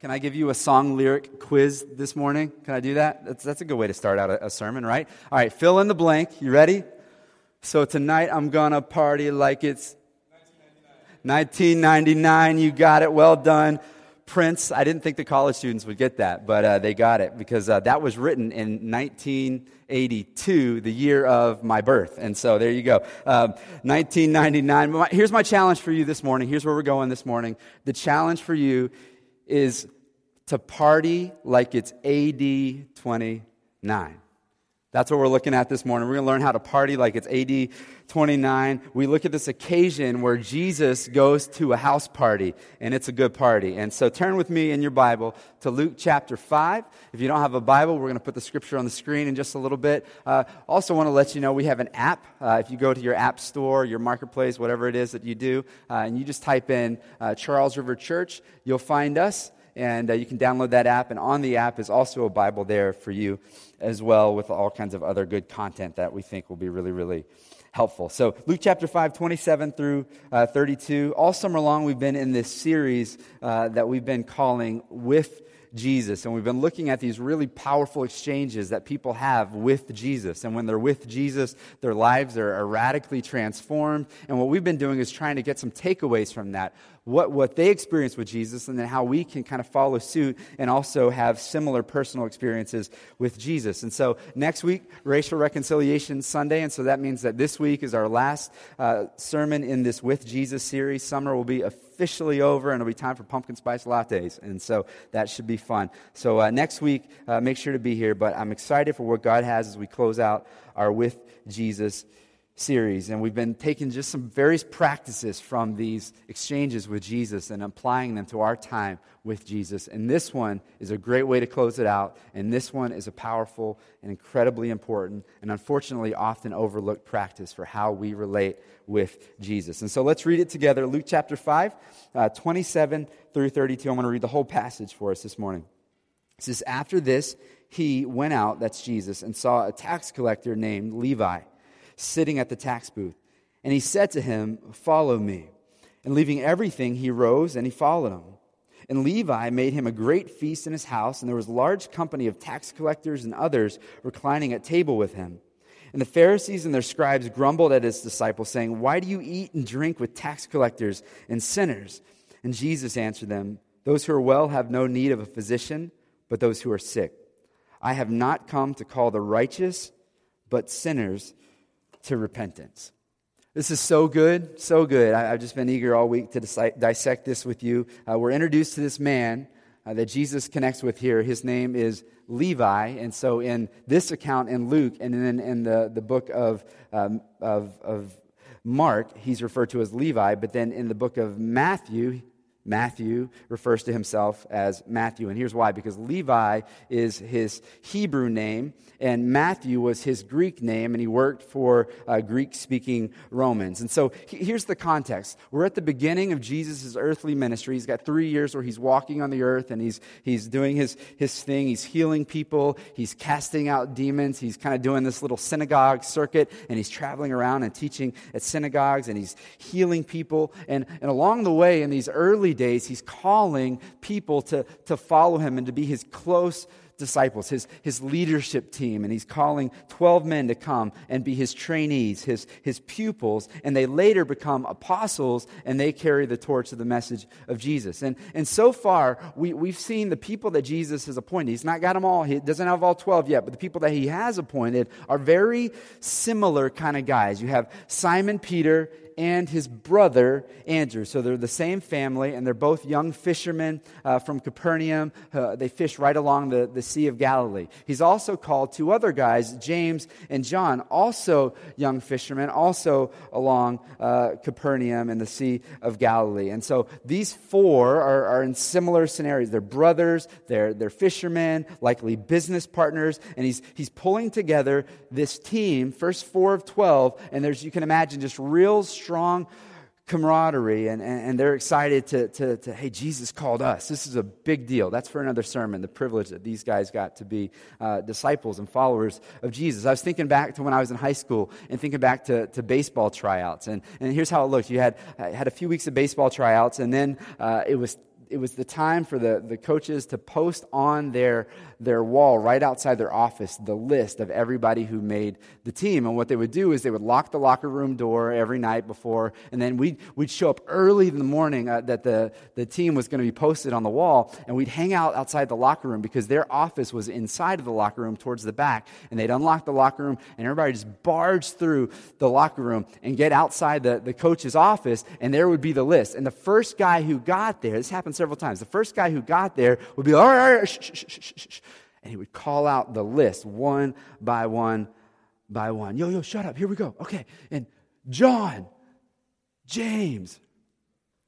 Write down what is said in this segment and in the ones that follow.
Can I give you a song lyric quiz this morning? Can I do that? That's, that's a good way to start out a, a sermon, right? All right, fill in the blank. You ready? So tonight I'm gonna party like it's 1999. 1999. You got it. Well done. Prince. I didn't think the college students would get that, but uh, they got it because uh, that was written in 1982, the year of my birth. And so there you go. Um, 1999. Here's my challenge for you this morning. Here's where we're going this morning. The challenge for you is to party like it's AD 29. That's what we're looking at this morning. We're going to learn how to party like it's AD 29. We look at this occasion where Jesus goes to a house party, and it's a good party. And so turn with me in your Bible to Luke chapter 5. If you don't have a Bible, we're going to put the scripture on the screen in just a little bit. Uh, also, want to let you know we have an app. Uh, if you go to your app store, your marketplace, whatever it is that you do, uh, and you just type in uh, Charles River Church, you'll find us and uh, you can download that app. And on the app is also a Bible there for you as well, with all kinds of other good content that we think will be really, really helpful. So, Luke chapter 5, 27 through uh, 32. All summer long, we've been in this series uh, that we've been calling With Jesus. And we've been looking at these really powerful exchanges that people have with Jesus. And when they're with Jesus, their lives are, radically transformed. And what we've been doing is trying to get some takeaways from that what, what they experienced with Jesus and then how we can kind of follow suit and also have similar personal experiences with Jesus. And so next week, Racial Reconciliation Sunday. And so that means that this week is our last uh, sermon in this With Jesus series. Summer will be officially over and it'll be time for pumpkin spice lattes. And so that should be fun. So uh, next week, uh, make sure to be here. But I'm excited for what God has as we close out our With Jesus series, and we've been taking just some various practices from these exchanges with Jesus and applying them to our time with Jesus. And this one is a great way to close it out, and this one is a powerful and incredibly important and unfortunately often overlooked practice for how we relate with Jesus. And so let's read it together Luke chapter 5, uh, 27 through 32. I'm going to read the whole passage for us this morning. It says, After this, he went out, that's Jesus, and saw a tax collector named Levi sitting at the tax booth. And he said to him, Follow me. And leaving everything, he rose and he followed him. And Levi made him a great feast in his house, and there was a large company of tax collectors and others reclining at table with him. And the Pharisees and their scribes grumbled at his disciples, saying, Why do you eat and drink with tax collectors and sinners? And Jesus answered them, Those who are well have no need of a physician, but those who are sick. I have not come to call the righteous, but sinners to repentance. This is so good, so good. I, have just been eager all week to dissect this with you. Uh, we're introduced to this man uh, that Jesus connects with here. His name is Levi. And so, in this account in Luke and then in the, the book of, um, of, of Mark, he's referred to as Levi. But then in the book of Matthew, Matthew refers to himself as Matthew. And here's why because Levi is his Hebrew name, and Matthew was his Greek name, and he worked for uh, Greek speaking Romans. And so here's the context we're at the beginning of Jesus' earthly ministry. He's got three years where he's walking on the earth and he's, he's doing his, his thing. He's healing people, he's casting out demons, he's kind of doing this little synagogue circuit, and he's traveling around and teaching at synagogues, and he's healing people. And, and along the way, in these early days, he's calling people to, to follow him and to be his close disciples, his, his leadership team, and he's calling 12 men to come and be his trainees, his, his pupils, and they later become apostles and they carry the torch of the message of Jesus. And, and so far, we, we've seen the people that Jesus has appointed. He's not got them all, he doesn't have all 12 yet, but the people that he has appointed are very similar kind of guys. You have Simon Peter and his brother Andrew. So they're the same family, and they're both young fishermen uh, from Capernaum. Uh, they fish right along the, the Sea of Galilee. He's also called two other guys, James and John, also young fishermen, also along uh, Capernaum and the Sea of Galilee. And so these four are, are in similar scenarios. They're brothers, they're, they're fishermen, likely business partners, and he's, he's pulling together this team, first four of 12, and there's, you can imagine, just real strong camaraderie and, and, and, they're excited to, to, to, hey, Jesus called us. This is a big deal. That's for another sermon, the privilege that these guys got to be uh, disciples and followers of Jesus. I was thinking back to when I was in high school and thinking back to, to baseball tryouts. And, and here's how it looked. You had, had a few weeks of baseball tryouts, and then uh, it was it was the time for the, the coaches to post on their, their wall right outside their office the list of everybody who made the team. And what they would do is they would lock the locker room door every night before, and then we'd, we'd show up early in the morning uh, that the, the team was going to be posted on the wall, and we'd hang out outside the locker room because their office was inside of the locker room towards the back. And they'd unlock the locker room, and everybody just barge through the locker room and get outside the, the coach's office, and there would be the list. And the first guy who got there, this happened several times, the first guy who got there would be, all right, all right, shh, shh, shh. And he would call out the list one by one by one. Yo, yo, shut up. Here we go. Okay. And John, James,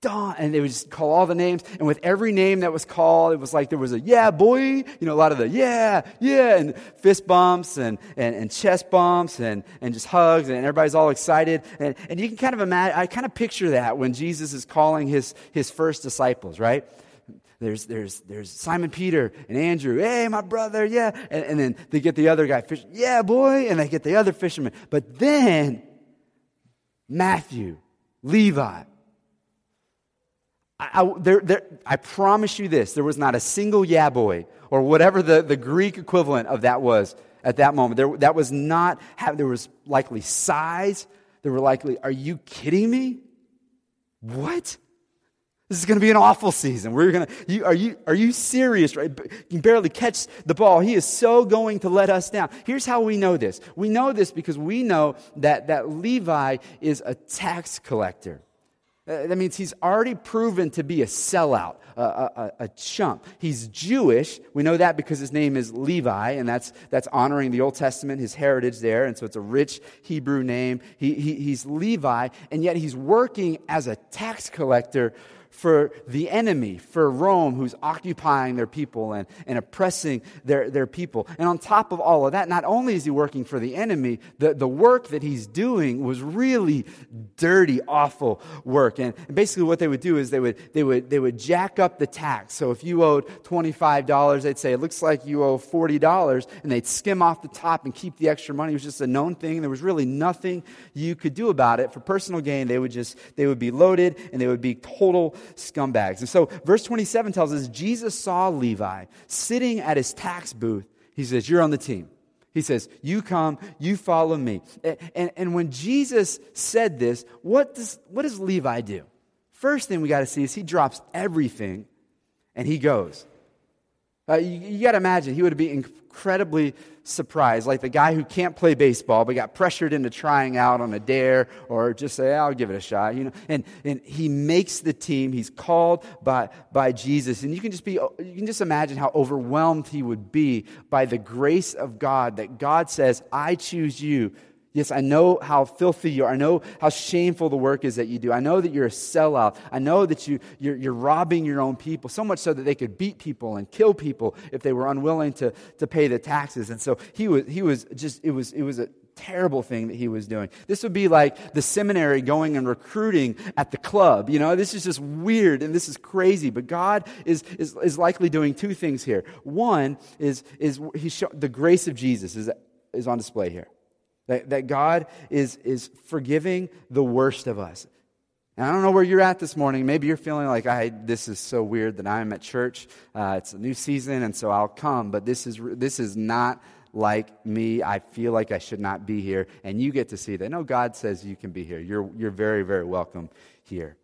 Don, and they would just call all the names. And with every name that was called, it was like there was a yeah, boy, you know, a lot of the yeah, yeah, and fist bumps and, and, and chest bumps and, and just hugs, and everybody's all excited. And, and you can kind of imagine, I kind of picture that when Jesus is calling his, his first disciples, right? There's, there's, there's Simon Peter and Andrew. Hey, my brother, yeah. And, and then they get the other guy, fish, yeah, boy. And they get the other fisherman. But then Matthew, Levi. I, I, there, there, I promise you this there was not a single yeah boy or whatever the, the Greek equivalent of that was at that moment. There, that was not, there was likely sighs. There were likely, are you kidding me? What? This is going to be an awful season. We're going to, you, are, you, are you serious? Right? You can barely catch the ball. He is so going to let us down. Here's how we know this. We know this because we know that, that Levi is a tax collector. That means he's already proven to be a sellout, a, a, a, chump. He's Jewish. We know that because his name is Levi, and that's, that's honoring the Old Testament, his heritage there. And so it's a rich Hebrew name. He, he, he's Levi, and yet he's working as a tax collector for the enemy, for Rome, who's occupying their people and, and oppressing their, their people. And on top of all of that, not only is he working for the enemy, the, the work that he's doing was really dirty, awful work. And, basically, what they would do is they would, they, would, they would jack up the tax. So if you owed $25, they'd say, It looks like you owe $40, and they'd skim off the top and keep the extra money. It was just a known thing. There was really nothing you could do about it. For personal gain, they would just, they would be loaded and they would be total scumbags. And so, verse 27 tells us Jesus saw Levi sitting at his tax booth. He says, You're on the team. He says, You come, you follow me. And, and, when Jesus said this, what does, what does Levi do? First thing we got to see is he drops everything and he goes. Uh, you, you got to imagine, he would be incredibly surprised, like the guy who can't play baseball but got pressured into trying out on a dare or just say, I'll give it a shot. You know? and, and he makes the team. He's called by, by Jesus. And you can, just be, you can just imagine how overwhelmed he would be by the grace of God that God says, I choose you Yes, I know how filthy you are. I know how shameful the work is that you do. I know that you're a sellout. I know that you, you're, you're, robbing your own people, so much so that they could beat people and kill people if they were unwilling to, to pay the taxes. And so he was, he was just, it was, it was a terrible thing that he was doing. This would be like the seminary going and recruiting at the club. You know, this is just weird and this is crazy. But God is, is, is likely doing two things here. One is, is he show, the grace of Jesus is, is on display here. That, that God is, is forgiving the worst of us. And I don't know where you're at this morning. Maybe you're feeling like, I, this is so weird that I'm at church. Uh, it's a new season, and so I'll come. But this is, this is not like me. I feel like I should not be here. And you get to see that. No, God says you can be here. You're, you're very, very welcome here.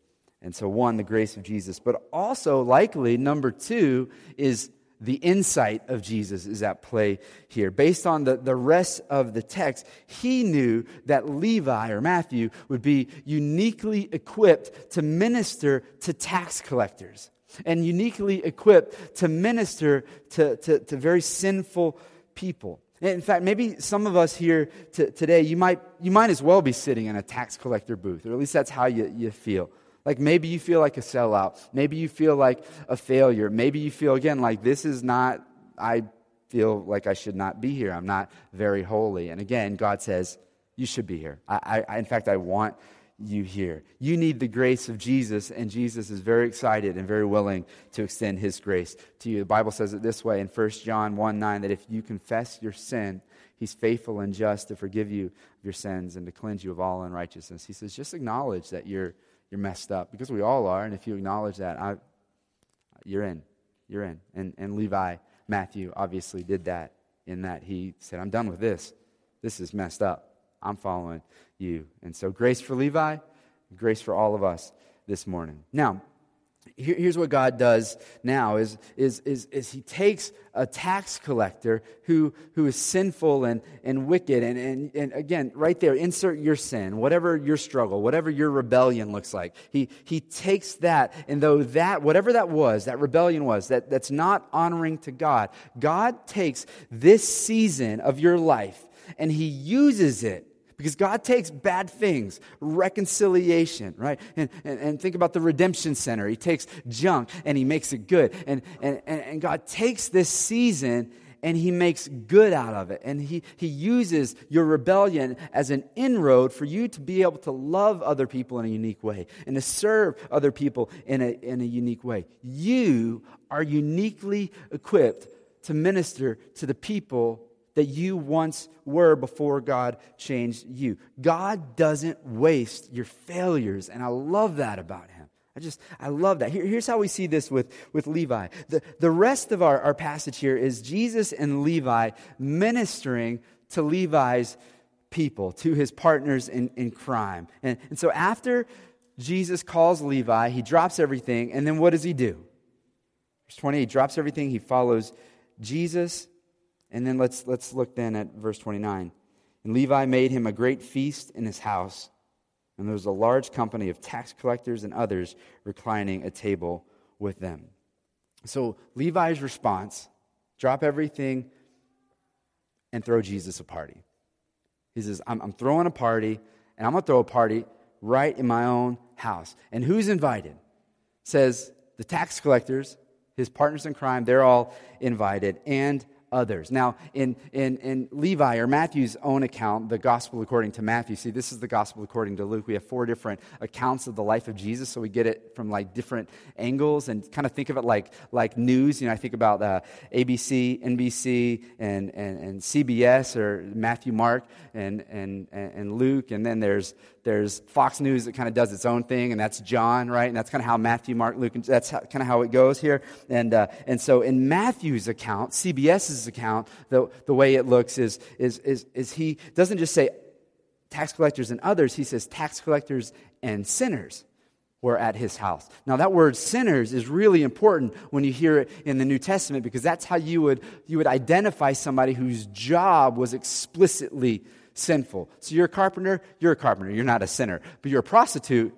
And so, one, the grace of Jesus. But also, likely, number two is the insight of Jesus is at play here. Based on the, the rest of the text, he knew that Levi or Matthew would be uniquely equipped to minister to tax collectors and uniquely equipped to minister to, to, to very sinful people. In fact, maybe some of us here t- today, you might, you might as well be sitting in a tax collector booth, or at least that's how you, you feel. Like maybe you feel like a sellout. Maybe you feel like a failure. Maybe you feel, again, like this is not, I feel like I should not be here. I'm not very holy. And again, God says, you should be here. I, I, in fact, I want you here. You need the grace of Jesus, and Jesus is very excited and very willing to extend his grace to you. The Bible says it this way in 1 John 1 9 that if you confess your sin, he's faithful and just to forgive you of your sins and to cleanse you of all unrighteousness. He says, just acknowledge that you're you're messed up because we all are. And if you acknowledge that, I, you're in. You're in. And, and Levi, Matthew, obviously did that in that he said, I'm done with this. This is messed up. I'm following you. And so, grace for Levi, grace for all of us this morning. Now, here's what God does now is, is, is, is he takes a tax collector who, who is sinful and, and wicked. And, and, and again, right there, insert your sin, whatever your struggle, whatever your rebellion looks like. He, he takes that, and though that, whatever that was, that rebellion was, that, that's not honoring to God, God takes this season of your life and he uses it because God takes bad things, reconciliation, right? And, and, and, think about the redemption center. He takes junk and he makes it good. And, and, and God takes this season and he makes good out of it. And he, he uses your rebellion as an inroad for you to be able to love other people in a unique way and to serve other people in a, in a unique way. You are uniquely equipped to minister to the people that you once were before God changed you. God doesn't waste your failures, and I love that about him. I just, I love that. Here, here's how we see this with, with Levi. The, the rest of our, our passage here is Jesus and Levi ministering to Levi's people, to his partners in, in crime. And, and so after Jesus calls Levi, he drops everything, and then what does he do? Verse 20, he drops everything, he follows Jesus and then let's, let's look then at verse 29. And Levi made him a great feast in his house, and there was a large company of tax collectors and others reclining at table with them. So Levi's response drop everything and throw Jesus a party. He says, I'm, I'm throwing a party, and I'm going to throw a party right in my own house. And who's invited? Says the tax collectors, his partners in crime, they're all invited, and others. Now, in, in, in Levi or Matthew's own account, the gospel according to Matthew, see, this is the gospel according to Luke. We have four different accounts of the life of Jesus, so we get it from like different angles and kind of think of it like, like news. You know, I think about uh, ABC, NBC, and, and, and CBS or Matthew, Mark, and, and, and Luke, and then there's there's Fox News that kind of does its own thing, and that's John, right? And that's kind of how Matthew, Mark, Luke, and that's kind of how it goes here. And, uh, and so in Matthew's account, CBS's account, the, the way it looks is, is, is, is he doesn't just say tax collectors and others, he says tax collectors and sinners were at his house. Now, that word sinners is really important when you hear it in the New Testament because that's how you would, you would identify somebody whose job was explicitly sinful. So you're a carpenter, you're a carpenter. You're not a sinner. But you're a prostitute,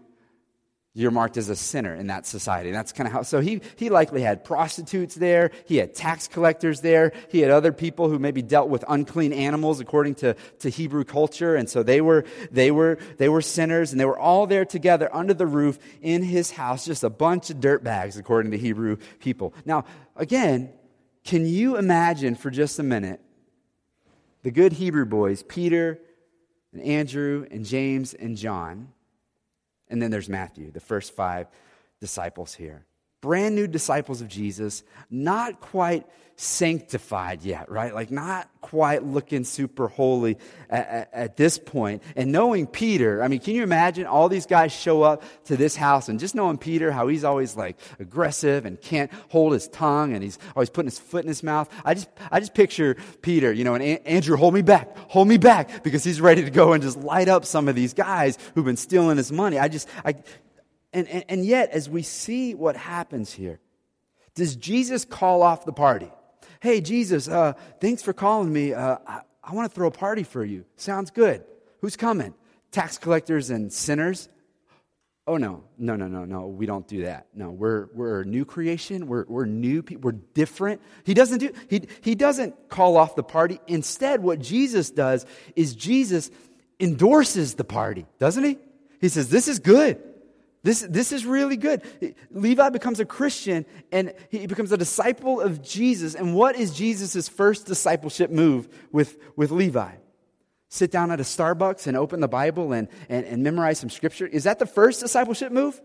you're marked as a sinner in that society. And that's kind of how, so he, he likely had prostitutes there. He had tax collectors there. He had other people who maybe dealt with unclean animals according to, to Hebrew culture. And so they were, they were, they were sinners and they were all there together under the roof in his house, just a bunch of dirt bags according to Hebrew people. Now, again, can you imagine for just a minute the good Hebrew boys, Peter and Andrew and James and John. And then there's Matthew, the first five disciples here. Brand new disciples of Jesus, not quite sanctified yet, right? Like not quite looking super holy at, at, this point. And knowing Peter, I mean, can you imagine all these guys show up to this house and just knowing Peter, how he's always like aggressive and can't hold his tongue and he's always putting his foot in his mouth. I just, I just picture Peter, you know, and Andrew, hold me back, hold me back because he's ready to go and just light up some of these guys who've been stealing his money. I just, I, and, and, and yet, as we see what happens here, does Jesus call off the party? Hey, Jesus, uh, thanks for calling me. Uh, I, I want to throw a party for you. Sounds good. Who's coming? Tax collectors and sinners? Oh, no, no, no, no, no. We don't do that. No, we're, we're a new creation. We're, we're new people. We're different. He doesn't do, he, he doesn't call off the party. Instead, what Jesus does is Jesus endorses the party, doesn't he? He says, This is good. This, this is really good. Levi becomes a Christian and he becomes a disciple of Jesus. And what is Jesus' first discipleship move with, with Levi? Sit down at a Starbucks and open the Bible and, and, and memorize some scripture? Is that the first discipleship move?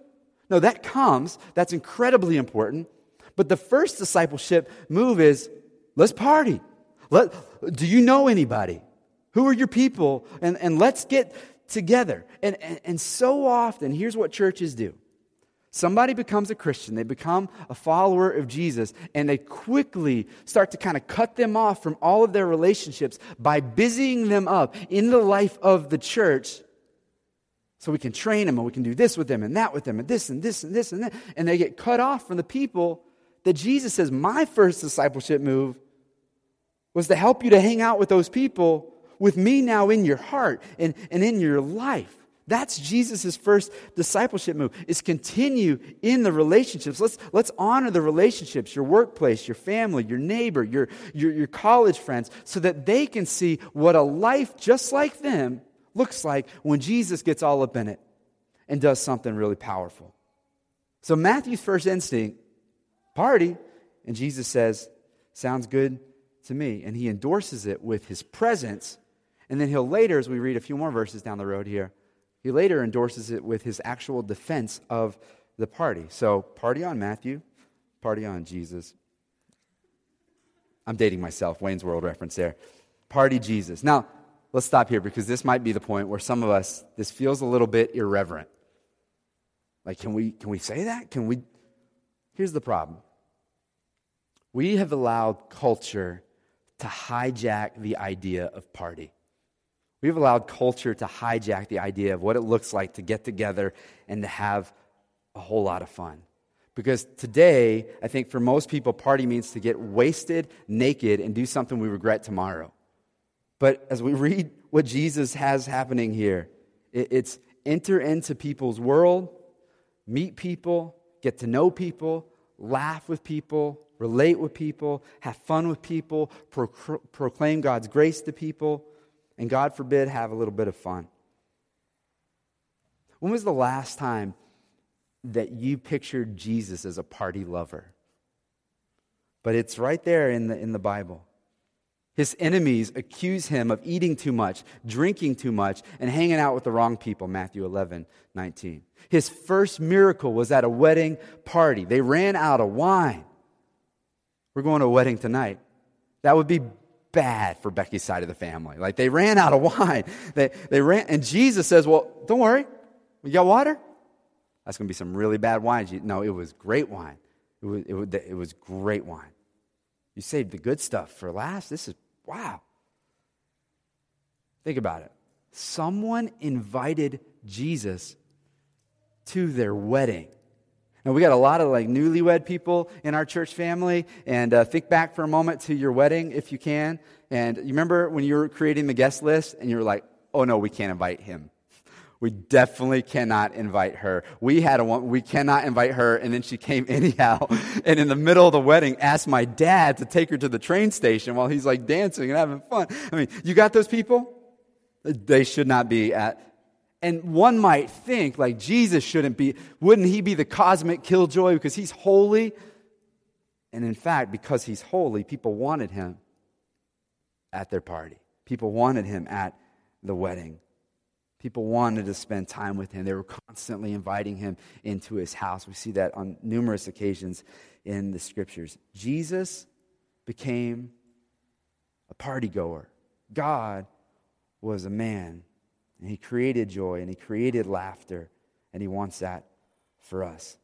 No, that comes. That's incredibly important. But the first discipleship move is let's party. Let, do you know anybody? Who are your people? And, and let's get together. And, and, and so often, here's what churches do Somebody becomes a Christian, they become a follower of Jesus, and they quickly start to kind of cut them off from all of their relationships by busying them up in the life of the church so we can train them and we can do this with them and that with them and this and this and this and that. And they get cut off from the people that Jesus says, My first discipleship move was to help you to hang out with those people with me now in your heart and, and in your life. That's Jesus' first discipleship move, is continue in the relationships. Let's, let's honor the relationships, your workplace, your family, your neighbor, your, your, your college friends, so that they can see what a life just like them looks like when Jesus gets all up in it and does something really powerful. So Matthew's first instinct, party, and Jesus says, sounds good to me. And he endorses it with his presence. And then he'll later, as we read a few more verses down the road here, he later endorses it with his actual defense of the party. So, party on Matthew, party on Jesus. I'm dating myself, Wayne's World reference there. Party Jesus. Now, let's stop here because this might be the point where some of us, this feels a little bit irreverent. Like, can we, can we say that? Can we? Here's the problem we have allowed culture to hijack the idea of party. We've allowed culture to hijack the idea of what it looks like to get together and to have a whole lot of fun. Because today, I think for most people, party means to get wasted, naked, and do something we regret tomorrow. But as we read what Jesus has happening here, it's enter into people's world, meet people, get to know people, laugh with people, relate with people, have fun with people, proclaim God's grace to people and God forbid, have a little bit of fun. When was the last time that you pictured Jesus as a party lover? But it's right there in the, in the Bible. His enemies accuse him of eating too much, drinking too much, and hanging out with the wrong people, Matthew 11, 19. His first miracle was at a wedding party. They ran out of wine. We're going to a wedding tonight. That would be bad for Becky's side of the family. Like they ran out of wine. They, they ran, and Jesus says, Well, don't worry. You got water? That's going to be some really bad wine. No, it was great wine. It was, it was, it was great wine. You saved the good stuff for last. This is, wow. Think about it. Someone invited Jesus to their wedding. Now, we got a lot of like newlywed people in our church family. And uh, think back for a moment to your wedding if you can. And you remember when you were creating the guest list and you were like, oh no, we can't invite him. We definitely cannot invite her. We had a one, we cannot invite her. And then she came anyhow. And in the middle of the wedding, asked my dad to take her to the train station while he's like dancing and having fun. I mean, you got those people? They should not be at and one might think, like, Jesus shouldn't be, wouldn't he be the cosmic killjoy because he's holy? And in fact, because he's holy, people wanted him at their party. People wanted him at the wedding. People wanted to spend time with him. They were constantly inviting him into his house. We see that on numerous occasions in the scriptures. Jesus became a party goer. God was a man and He created joy and He created laughter, and He wants that for us.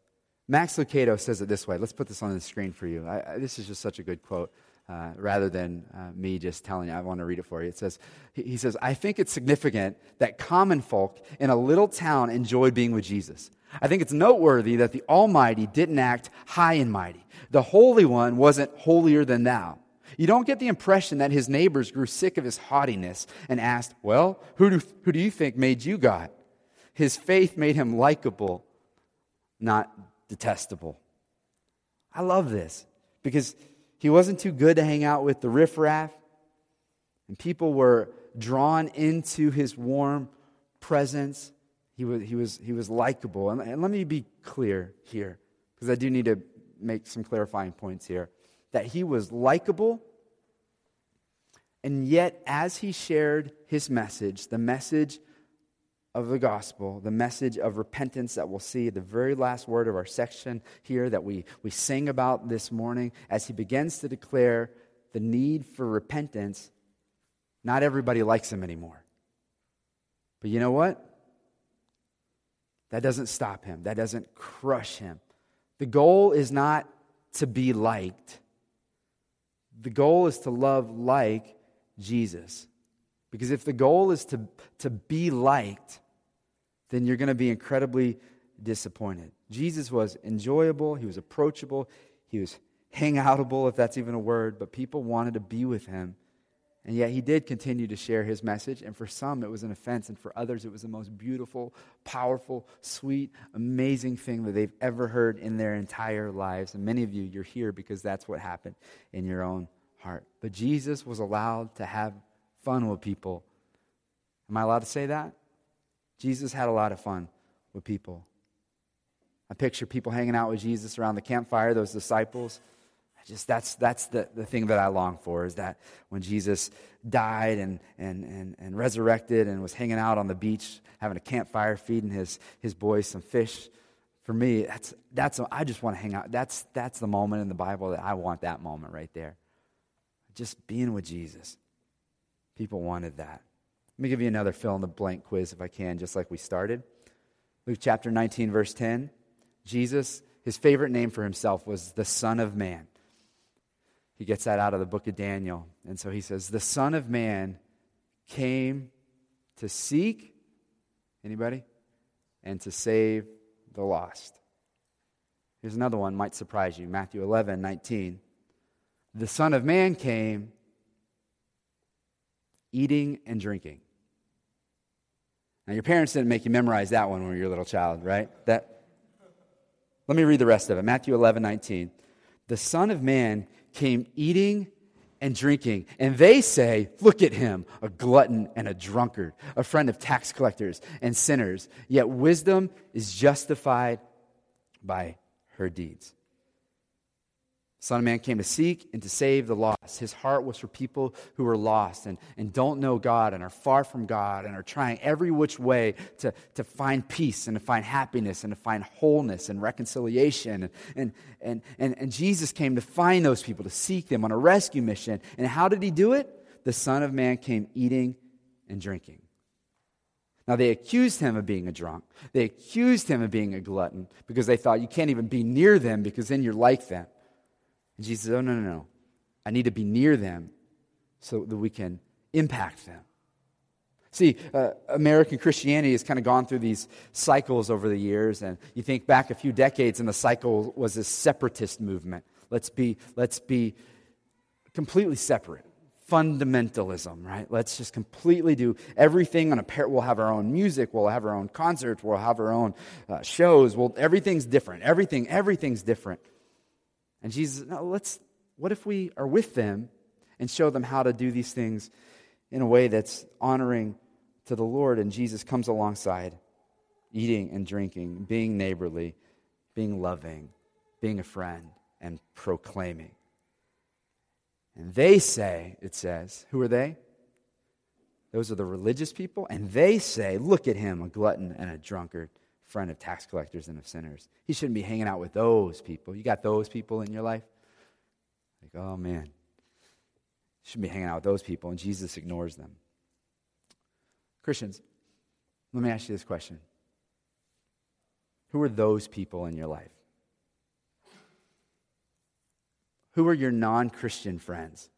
Max Lucado says it this way. Let's put this on the screen for you. I, I, this is just such a good quote. Uh, rather than uh, me just telling you, I want to read it for you. It says, he, he says, I think it's significant that common folk in a little town enjoyed being with Jesus. I think it's noteworthy that the Almighty didn't act high and mighty. The Holy One wasn't holier than thou. You don't get the impression that his neighbors grew sick of his haughtiness and asked, Well, who do, who do you think made you God? His faith made him likable, not detestable. I love this because he wasn't too good to hang out with the riffraff, and people were drawn into his warm presence. He was, he was, he was likable. And, and let me be clear here, because I do need to make some clarifying points here. That he was likable and yet, as he shared his message, the message of the gospel, the message of repentance that we'll see, the very last word of our section here that we, we sing about this morning, as he begins to declare the need for repentance, not everybody likes him anymore. But you know what? That doesn't stop him, that doesn't crush him. The goal is not to be liked, the goal is to love like Jesus. Because if the goal is to, to be liked, then you're going to be incredibly disappointed. Jesus was enjoyable, he was approachable, he was hangoutable, if that's even a word, but people wanted to be with him. And yet he did continue to share his message, and for some it was an offense, and for others it was the most beautiful, powerful, sweet, amazing thing that they've ever heard in their entire lives. And many of you, you're here because that's what happened in your own heart. But Jesus was allowed to have fun with people. Am I allowed to say that? Jesus had a lot of fun with people. I picture people hanging out with Jesus around the campfire, those disciples just that's that's the, the thing that I long for is that when Jesus died and, and, and, and resurrected and was hanging out on the beach, having a campfire, feeding his, his boys some fish. For me, that's that's I just want to hang out. That's that's the moment in the Bible that I want that moment right there. Just being with Jesus. People wanted that. Let me give you another fill in the blank quiz if I can, just like we started. Luke chapter 19, verse 10. Jesus, his favorite name for himself was the Son of Man. He gets that out of the book of Daniel. And so he says, The Son of Man came to seek, anybody? And to save the lost. Here's another one, might surprise you Matthew 11, 19. The Son of Man came eating and drinking. Now, your parents didn't make you memorize that one when you were a little child, right? That, let me read the rest of it. Matthew 11, 19. The Son of Man came eating and drinking. And they say, Look at him, a glutton and a drunkard, a friend of tax collectors and sinners. Yet wisdom is justified by her deeds. Son of Man came to seek and to save the lost. His heart was for people who are lost and, and don't know God and are far from God and are trying every which way to, to find peace and to find happiness and to find wholeness and reconciliation. And, and, and, and, and Jesus came to find those people, to seek them on a rescue mission. And how did he do it? The Son of Man came eating and drinking. Now, they accused him of being a drunk. They accused him of being a glutton because they thought you can't even be near them because then you're like them. And Jesus said, Oh, no, no, no. I need to be near them so that we can impact them. See, uh, American Christianity has kind of gone through these cycles over the years, and you think back a few decades, and the cycle was a separatist movement. Let's be, let's be completely separate. Fundamentalism, right? Let's just completely do everything on a pair. We'll have our own music, we'll have our own concerts, we'll have our own uh, shows. Well, everything's different. Everything, everything's different. And Jesus, no, let's, what if we are with them and show them how to do these things in a way that's honoring to the Lord? And Jesus comes alongside, eating and drinking, being neighborly, being loving, being a friend, and proclaiming. And they say, it says, who are they? Those are the religious people. And they say, look at him, a glutton and a drunkard friend of tax collectors and of sinners. He shouldn't be hanging out with those people. You got those people in your life? Like, oh man. Shouldn't be hanging out with those people, and Jesus ignores them. Christians, let me ask you this question Who are those people in your life? Who are your non Christian friends?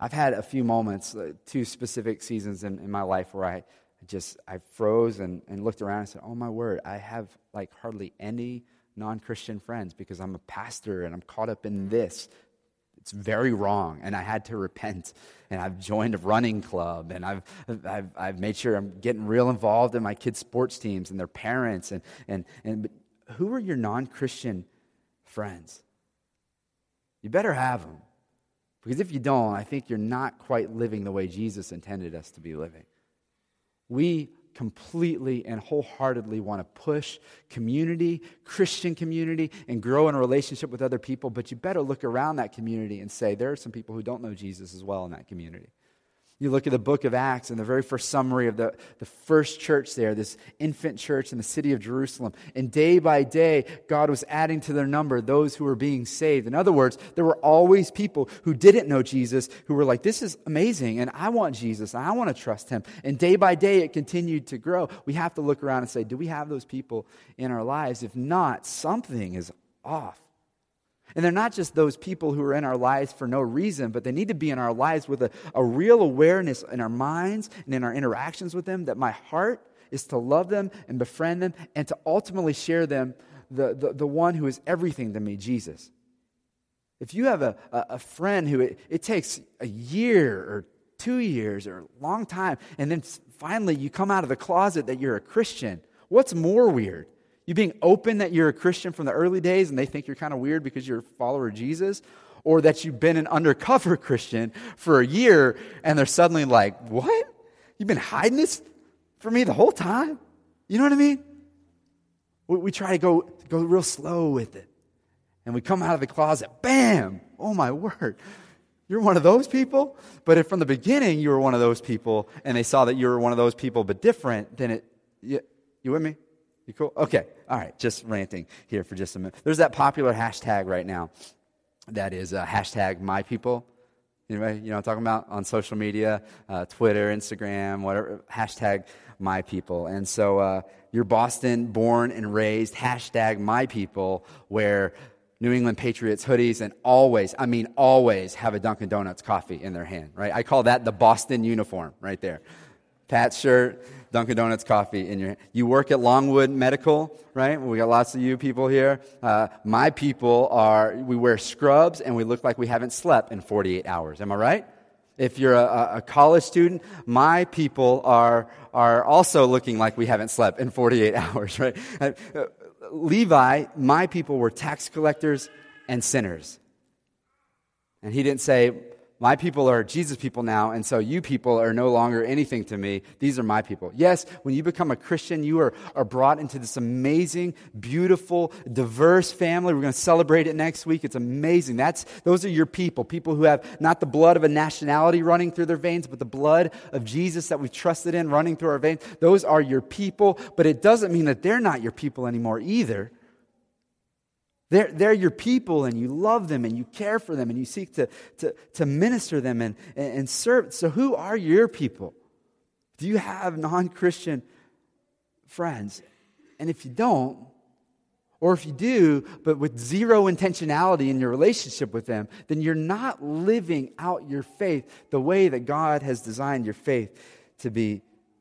I've had a few moments, uh, two specific seasons in, in my life where I just I froze and, and looked around and said, Oh my word, I have like hardly any non-Christian friends because I'm a pastor and I'm caught up in this. It's very wrong, and I had to repent. And I've joined a running club, and I've, I've, I've made sure I'm getting real involved in my kids' sports teams and their parents. And, and, and who are your non Christian friends? You better have them. Because if you don't, I think you're not quite living the way Jesus intended us to be living. We completely and wholeheartedly want to push community, Christian community, and grow in a relationship with other people, but you better look around that community and say, there are some people who don't know Jesus as well in that community. You look at the book of Acts and the very first summary of the, the first church there, this infant church in the city of Jerusalem. And day by day, God was adding to their number those who were being saved. In other words, there were always people who didn't know Jesus who were like, This is amazing, and I want Jesus, and I want to trust him. And day by day, it continued to grow. We have to look around and say, Do we have those people in our lives? If not, something is off. And they're not just those people who are in our lives for no reason, but they need to be in our lives with a, a real awareness in our minds and in our interactions with them that my heart is to love them and befriend them and to ultimately share them the, the, the one who is everything to me, Jesus. If you have a, a, a friend who it, it takes a year or two years or a long time, and then finally you come out of the closet that you're a Christian, what's more weird? You being open that you're a Christian from the early days and they think you're kind of weird because you're a follower of Jesus, or that you've been an undercover Christian for a year and they're suddenly like, What? You've been hiding this for me the whole time? You know what I mean? We, we try to go, go real slow with it. And we come out of the closet, bam! Oh my word. You're one of those people? But if from the beginning you were one of those people and they saw that you were one of those people but different, then it, you, you with me? You cool? Okay. All right. Just ranting here for just a minute. There's that popular hashtag right now that is uh, hashtag my people. Anybody, you know I'm talking about on social media, uh, Twitter, Instagram, whatever, hashtag my people. And so uh, you're Boston born and raised, hashtag my people, wear New England Patriots hoodies and always, I mean, always have a Dunkin' Donuts coffee in their hand, right? I call that the Boston uniform right there. Pat's shirt, Dunkin' Donuts coffee in your. You work at Longwood Medical, right? We got lots of you people here. Uh, my people are, we wear scrubs and we look like we haven't slept in 48 hours. Am I right? If you're a, a college student, my people are, are also looking like we haven't slept in 48 hours, right? Uh, Levi, my people were tax collectors and sinners. And he didn't say, my people are Jesus people now, and so you people are no longer anything to me. These are my people. Yes, when you become a Christian, you are, are brought into this amazing, beautiful, diverse family. We're going to celebrate it next week. It's amazing. That's, those are your people, people who have not the blood of a nationality running through their veins, but the blood of Jesus that we've trusted in running through our veins. Those are your people, but it doesn't mean that they're not your people anymore either. They're, they're your people and you love them and you care for them and you seek to, to, to minister them and, and, serve. So, who are your people? Do you have non Christian friends? And if you don't, or if you do, but with zero intentionality in your relationship with them, then you're not living out your faith the way that God has designed your faith to be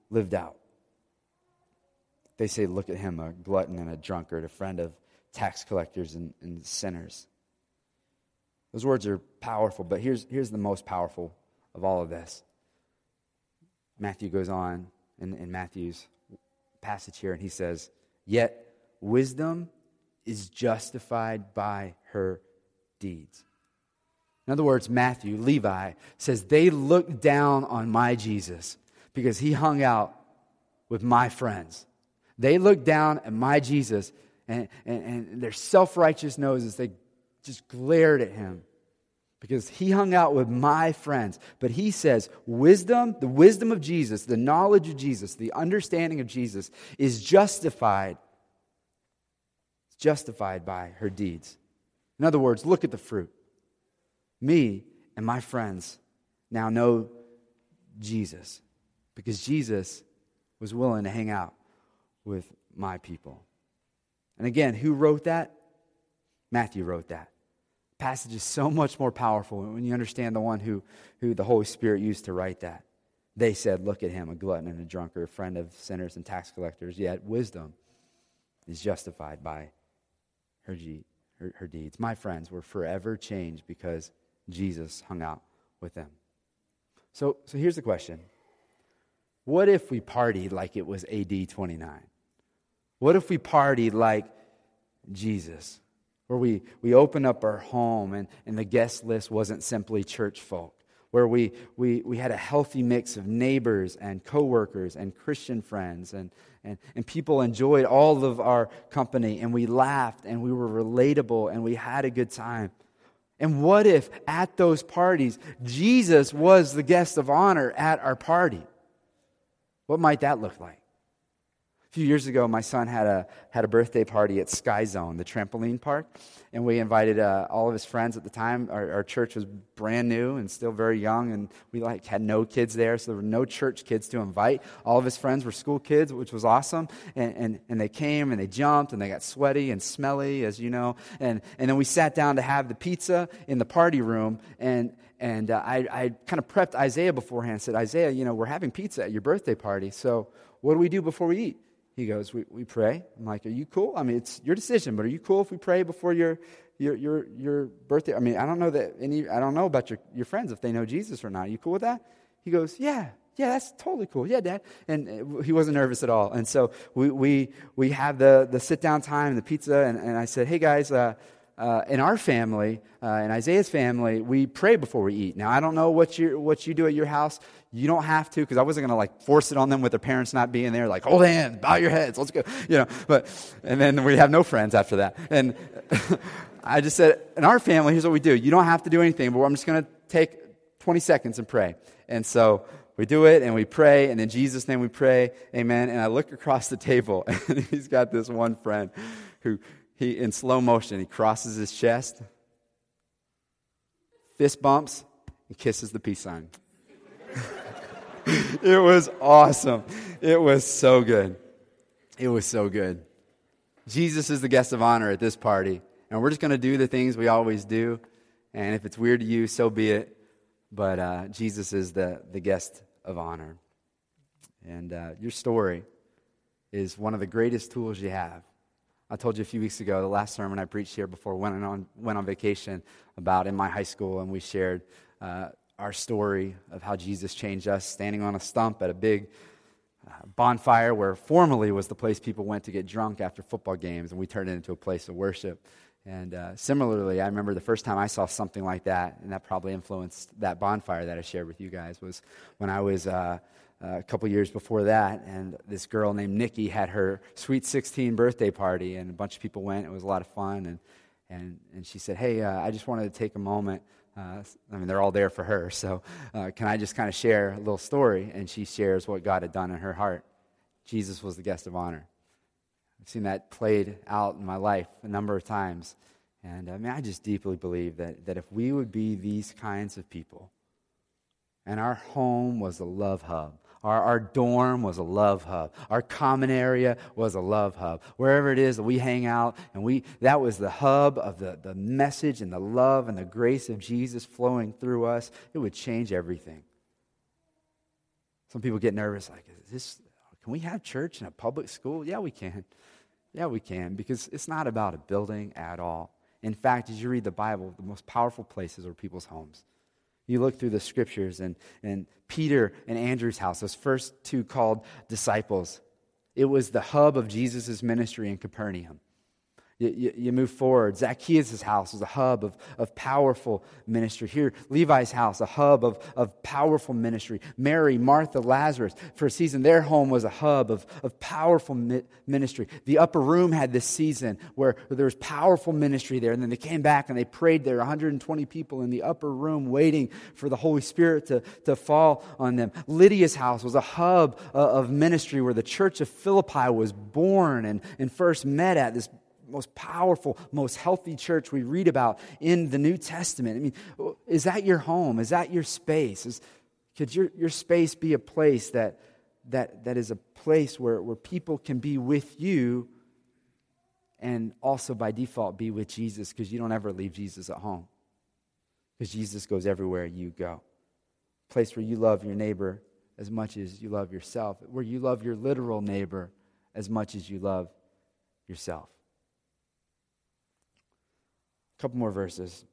lived out. They say, look at him, a glutton and a drunkard, a friend of tax collectors and, and sinners. Those words are powerful, but here's, here's the most powerful of all of this. Matthew goes on in, in Matthew's passage here, and he says, Yet wisdom is justified by her deeds. In other words, Matthew, Levi, says, They looked down on my Jesus because he hung out with my friends. They looked down at my Jesus and, and, and their self righteous noses, they just glared at him because he hung out with my friends. But he says, wisdom, the wisdom of Jesus, the knowledge of Jesus, the understanding of Jesus is justified. justified by her deeds. In other words, look at the fruit. Me and my friends now know Jesus because Jesus was willing to hang out with my people. And again, who wrote that? Matthew wrote that. Passage is so much more powerful when you understand the one who, who the Holy Spirit used to write that. They said, Look at him, a glutton and a drunkard, a friend of sinners and tax collectors, yet wisdom is justified by her, her, her deeds. My friends were forever changed because Jesus hung out with them. So, so here's the question What if we partied like it was AD 29? What if we partied like Jesus? Where we, we open up our home and, and the guest list wasn't simply church folk. Where we, we, we had a healthy mix of neighbors and coworkers and Christian friends and, and, and people enjoyed all of our company and we laughed and we were relatable and we had a good time. And what if at those parties, Jesus was the guest of honor at our party? What might that look like? A few years ago, my son had a, had a birthday party at Sky Zone, the trampoline park, and we invited uh, all of his friends at the time. Our, our, church was brand new and still very young, and we like had no kids there, so there were no church kids to invite. All of his friends were school kids, which was awesome, and, and, and they came and they jumped and they got sweaty and smelly, as you know, and, and then we sat down to have the pizza in the party room, and, and uh, I, I kind of prepped Isaiah beforehand, said, Isaiah, you know, we're having pizza at your birthday party, so what do we do before we eat? He goes, we, we pray. I'm like, Are you cool? I mean, it's your decision, but are you cool if we pray before your, your, your, your birthday? I mean, I don't know that any, I don't know about your, your friends if they know Jesus or not. Are you cool with that? He goes, Yeah, yeah, that's totally cool. Yeah, Dad. And uh, he wasn't nervous at all. And so we, we, we have the, the sit down time, the pizza, and, and I said, Hey guys, uh, uh, in our family, uh, in Isaiah's family, we pray before we eat. Now, I don't know what you, what you do at your house. You don't have to, because I wasn't going to like force it on them with their parents not being there, like, hold hands, bow your heads, let's go. You know, but, and then we have no friends after that. And I just said, in our family, here's what we do. You don't have to do anything, but I'm just going to take 20 seconds and pray. And so we do it and we pray, and in Jesus' name we pray, amen. And I look across the table, and he's got this one friend who, he, in slow motion, he crosses his chest, fist bumps, and kisses the peace sign. it was awesome. It was so good. It was so good. Jesus is the guest of honor at this party, and we're just going to do the things we always do. And if it's weird to you, so be it. But uh, Jesus is the, the guest of honor. And uh, your story is one of the greatest tools you have I told you a few weeks ago, the last sermon I preached here before went on, went on vacation about in my high school, and we shared uh, our story of how Jesus changed us, standing on a stump at a big uh, bonfire where formerly was the place people went to get drunk after football games, and we turned it into a place of worship. And uh, similarly, I remember the first time I saw something like that, and that probably influenced that bonfire that I shared with you guys, was when I was uh, uh, a couple years before that, and this girl named Nikki had her sweet 16 birthday party, and a bunch of people went. It was a lot of fun, and and and she said, "Hey, uh, I just wanted to take a moment. Uh, I mean, they're all there for her, so uh, can I just kind of share a little story?" And she shares what God had done in her heart. Jesus was the guest of honor. I've seen that played out in my life a number of times, and I mean, I just deeply believe that that if we would be these kinds of people, and our home was a love hub our, our dorm was a love hub. Our common area was a love hub. Wherever it is that we hang out, and we that was the hub of the, the message and the love and the grace of Jesus flowing through us, it would change everything. Some people get nervous, like, is this can we have church in a public school? Yeah, we can. Yeah, we can, because it's not about a building at all. In fact, as you read the Bible, the most powerful places are people's homes. You look through the scriptures, and, and Peter and Andrew's house, those first two called disciples, it was the hub of Jesus' ministry in Capernaum. You, you, you, move forward. Zacchaeus' house was a hub of, of powerful ministry. Here, Levi's house, a hub of, of powerful ministry. Mary, Martha, Lazarus, for a season, their home was a hub of, of powerful mi- ministry. The upper room had this season where, where there was powerful ministry there. And then they came back and they prayed there, 120 people in the upper room waiting for the Holy Spirit to, to fall on them. Lydia's house was a hub uh, of ministry where the church of Philippi was born and, and first met at this most powerful, most healthy church we read about in the New Testament. I mean, is that your home? Is that your space? Is, could your, your space be a place that, that, that is a place where, where people can be with you and also by default be with Jesus because you don't ever leave Jesus at home? Because Jesus goes everywhere you go. Place where you love your neighbor as much as you love yourself, where you love your literal neighbor as much as you love yourself couple more verses,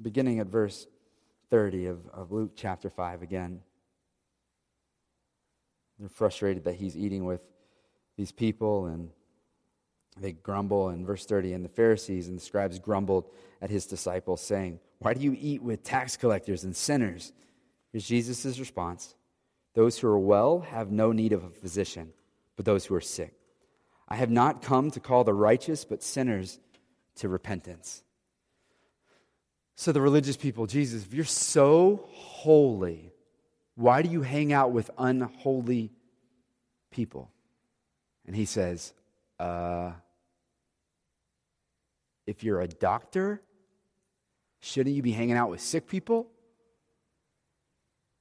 beginning at verse 30 of, of Luke chapter 5 again. They're frustrated that he's eating with these people and they grumble. In verse 30, and the Pharisees and the scribes grumbled at his disciples, saying, Why do you eat with tax collectors and sinners? Here's Jesus' response Those who are well have no need of a physician, but those who are sick. I have not come to call the righteous, but sinners to repentance. So the religious people, Jesus, if you're so holy, why do you hang out with unholy people? And he says, uh, if you're a doctor, shouldn't you be hanging out with sick people?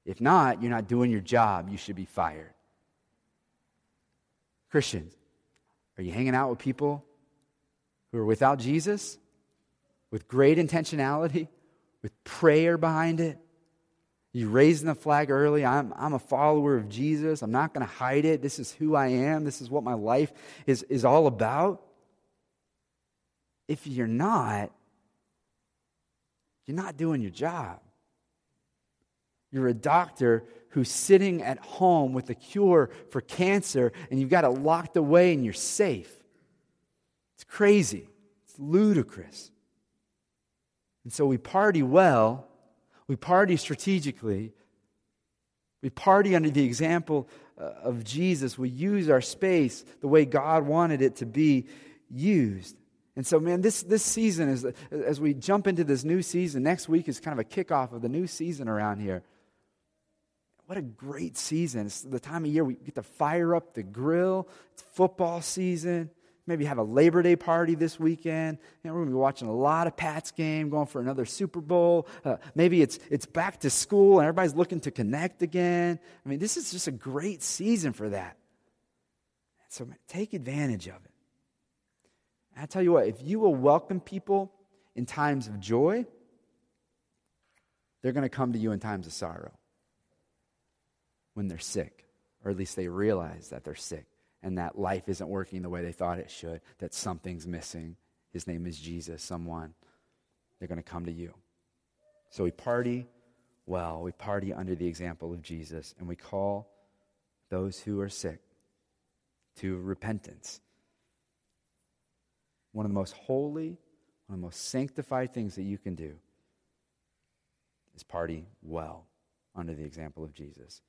If not, you're not doing your job. You should be fired. Christians, are you hanging out with people who are without Jesus? With great intentionality? With prayer behind it? You raising the flag early. I'm, I'm a follower of Jesus. I'm not going to hide it. This is who I am. This is what my life is, is all about. If you're not, you're not doing your job. You're a doctor who's sitting at home with a cure for cancer and you've got it locked away and you're safe. It's crazy. It's ludicrous. And so we party well we party strategically. We party under the example uh, of Jesus. We use our space the way God wanted it to be used. And so, man, this, this season, is, as we jump into this new season, next week is kind of a kickoff of the new season around here. What a great season. It's the time of year we get to fire up the grill. It's football season maybe have a Labor Day party this weekend. You know, we're going to be watching a lot of Pats game, going for another Super Bowl. Uh, maybe it's, it's back to school and everybody's looking to connect again. I mean, this is just a great season for that. So take advantage of it. And I tell you what, if you will welcome people in times of joy, they're going to come to you in times of sorrow when they're sick, or at least they realize that they're sick and that life isn't working the way they thought it should, that something's missing. His name is Jesus, someone. They're going to come to you. So we party well, we party under the example of Jesus, and we call those who are sick to repentance. One of the most holy, one of the most sanctified things that you can do is party well under the example of Jesus.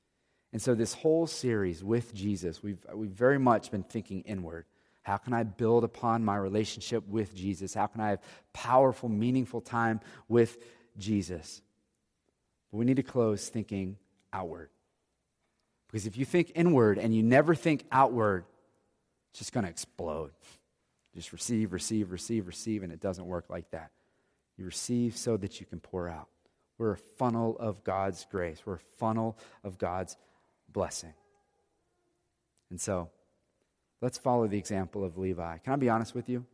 And so, this whole series with Jesus, we've, we've very much been thinking inward. How can I build upon my relationship with Jesus? How can I have powerful, meaningful time with Jesus? But we need to close thinking outward. Because if you think inward and you never think outward, it's just going to explode. Just receive, receive, receive, receive, and it doesn't work like that. You receive so that you can pour out. We're a funnel of God's grace, we're a funnel of God's blessing. And so, let's follow the example of Levi. Can I be honest with you?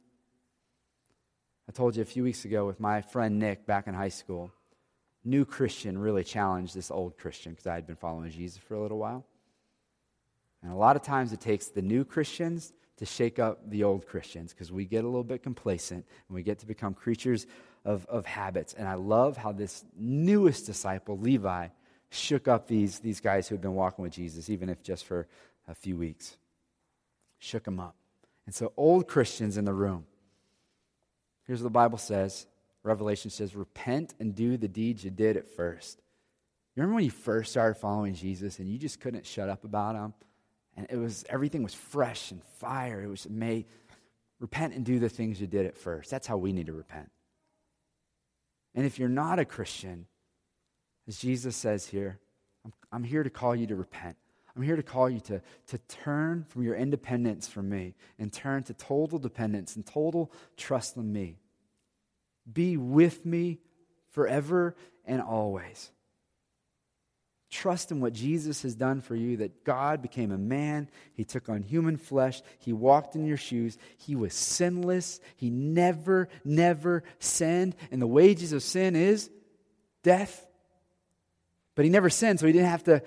I told you a few weeks ago with my friend Nick back in high school, new Christian really challenged this old Christian because I had been following Jesus for a little while. And a lot of times it takes the new Christians to shake up the old Christians because we get a little bit complacent and we get to become creatures of, of habits. And I love how this newest disciple, Levi, shook up these, these guys who had been walking with Jesus, even if just for a few weeks. Shook them up. And so, old Christians in the room, here's what the Bible says Revelation says, repent and do the deeds you did at first. You remember when you first started following Jesus and you just couldn't shut up about him? And it was everything was fresh and fire. It was made repent and do the things you did at first. That's how we need to repent. And if you're not a Christian, as Jesus says here, I'm, I'm here to call you to repent. I'm here to call you to, to turn from your independence from me and turn to total dependence and total trust in me. Be with me forever and always. Trust in what Jesus has done for you, that God became a man. He took on human flesh. He walked in your shoes. He was sinless. He never, never sinned. And the wages of sin is death. But he never sinned, so he didn't have to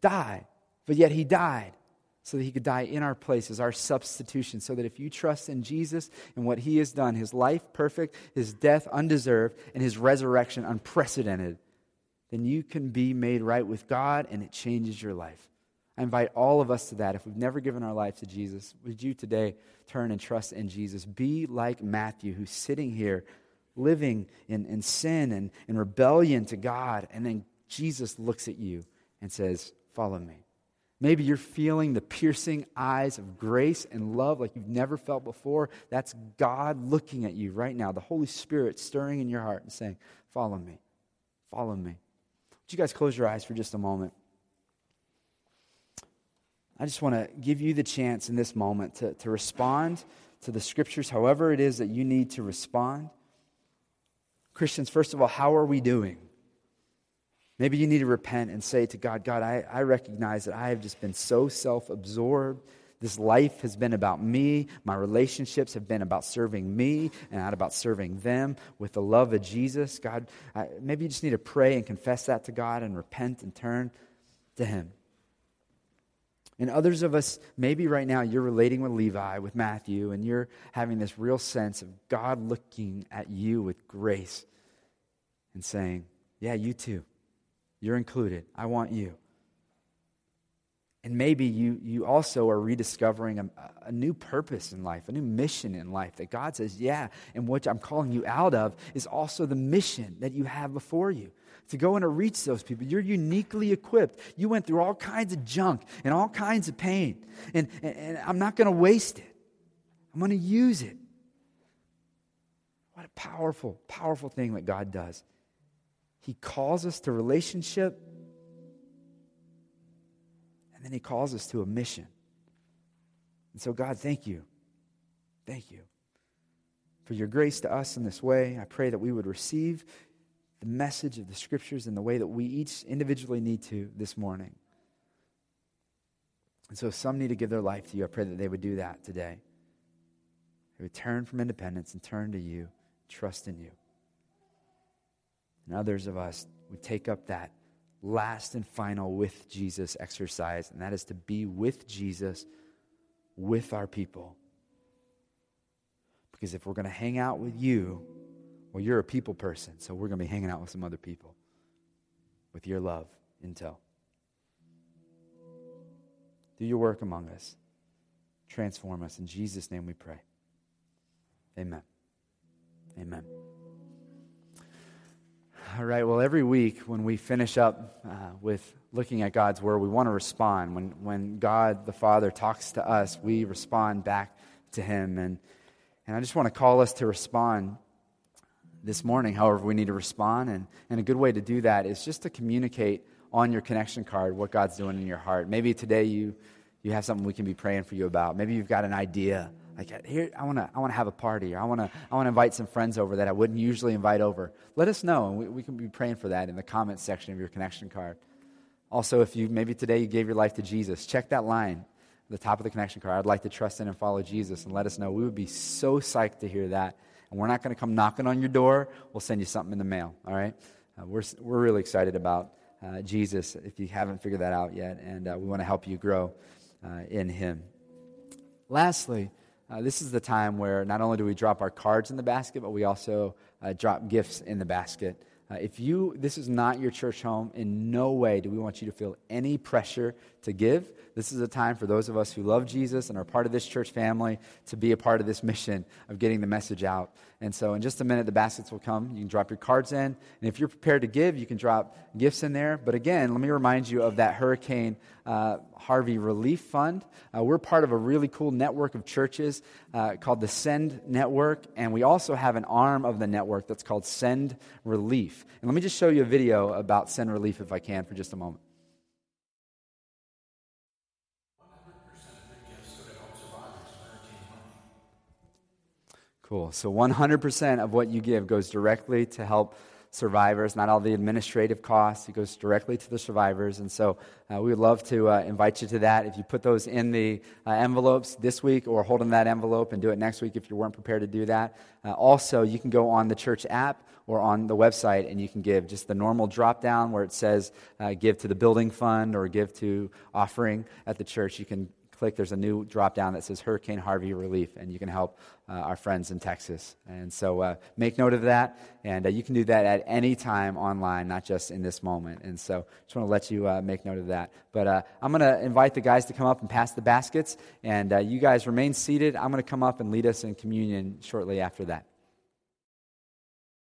die. But yet he died so that he could die in our place as our substitution. So that if you trust in Jesus and what he has done, his life perfect, his death undeserved, and his resurrection unprecedented, then you can be made right with God and it changes your life. I invite all of us to that. If we've never given our life to Jesus, would you today turn and trust in Jesus? Be like Matthew, who's sitting here living in, in sin and in rebellion to God, and then Jesus looks at you and says, Follow me. Maybe you're feeling the piercing eyes of grace and love like you've never felt before. That's God looking at you right now, the Holy Spirit stirring in your heart and saying, Follow me. Follow me. Would you guys close your eyes for just a moment? I just want to give you the chance in this moment to, to respond to the scriptures, however it is that you need to respond. Christians, first of all, how are we doing? Maybe you need to repent and say to God, God, I, I recognize that I have just been so self absorbed. This life has been about me. My relationships have been about serving me and not about serving them with the love of Jesus. God, I, maybe you just need to pray and confess that to God and repent and turn to Him. And others of us, maybe right now you're relating with Levi, with Matthew, and you're having this real sense of God looking at you with grace and saying, Yeah, you too. You're included. I want you. And maybe you, you also are rediscovering a, a, new purpose in life, a new mission in life that God says, yeah, and what I'm calling you out of is also the mission that you have before you to go and to reach those people. You're uniquely equipped. You went through all kinds of junk and all kinds of pain. And, and, and I'm not going to waste it, I'm going to use it. What a powerful, powerful thing that God does. He calls us to relationship, and then He calls us to a mission. And so, God, thank you. Thank you for your grace to us in this way. I pray that we would receive the message of the scriptures in the way that we each individually need to this morning. And so, if some need to give their life to you, I pray that they would do that today. They would turn from independence and turn to you, trust in you. And others of us would take up that last and final with Jesus exercise, and that is to be with Jesus with our people. Because if we're going to hang out with you, well, you're a people person, so we're going to be hanging out with some other people with your love intel. Do your work among us. Transform us. In Jesus' name we pray. Amen. Amen. All right, well, every week when we finish up uh, with looking at God's Word, we want to respond. When, when God the Father talks to us, we respond back to Him. And, and I just want to call us to respond this morning, however, we need to respond. And, and a good way to do that is just to communicate on your connection card what God's doing in your heart. Maybe today you, you have something we can be praying for you about. Maybe you've got an idea. Like, here, I want to I wanna have a party, or I want to I wanna invite some friends over that I wouldn't usually invite over. Let us know, and we, we can be praying for that in the comments section of your connection card. Also, if you maybe today you gave your life to Jesus, check that line the top of the connection card. I'd like to trust in and follow Jesus, and let us know. We would be so psyched to hear that and we're not going to come knocking on your door. We'll send you something in the mail, all right? Uh, we're, we're really excited about uh, Jesus if you haven't figured that out yet, and uh, we want to help you grow uh, in Him. Lastly, uh, this is the time where not only do we drop our cards in the basket, but we also uh, drop gifts in the basket. Uh, if you this is not your church home, in no way do we want you to feel any pressure to give. This is a time for those of us who love Jesus and are part of this church family to be a part of this mission of getting the message out. And so, in just a minute, the baskets will come. You can drop your cards in, and if you're prepared to give, you can drop gifts in there. But again, let me remind you of that hurricane uh, Harvey Relief Fund. Uh, we're part of a really cool network of churches uh, called the Send Network, and we also have an arm of the network that's called Send Relief. And let me just show you a video about Send Relief, if I can, for just a moment. Cool. So 100% of what you give goes directly to help survivors, not all the administrative costs. It goes directly to the survivors. And so uh, we would love to uh, invite you to that. If you put those in the uh, envelopes this week or hold in that envelope and do it next week if you weren't prepared to do that. Uh, also, you can go on the church app or on the website and you can give just the normal drop down where it says uh, give to the building fund or give to offering at the church. You can click, there's a new drop down that says Hurricane Harvey Relief, and you can help uh, our friends in Texas. And so uh, make note of that, and uh, you can do that at any time online, not just in this moment. And so just want to let you uh, make note of that. But uh, I'm going to invite the guys to come up and pass the baskets, and you guys remain seated. I'm going to come up and lead us in communion shortly after that.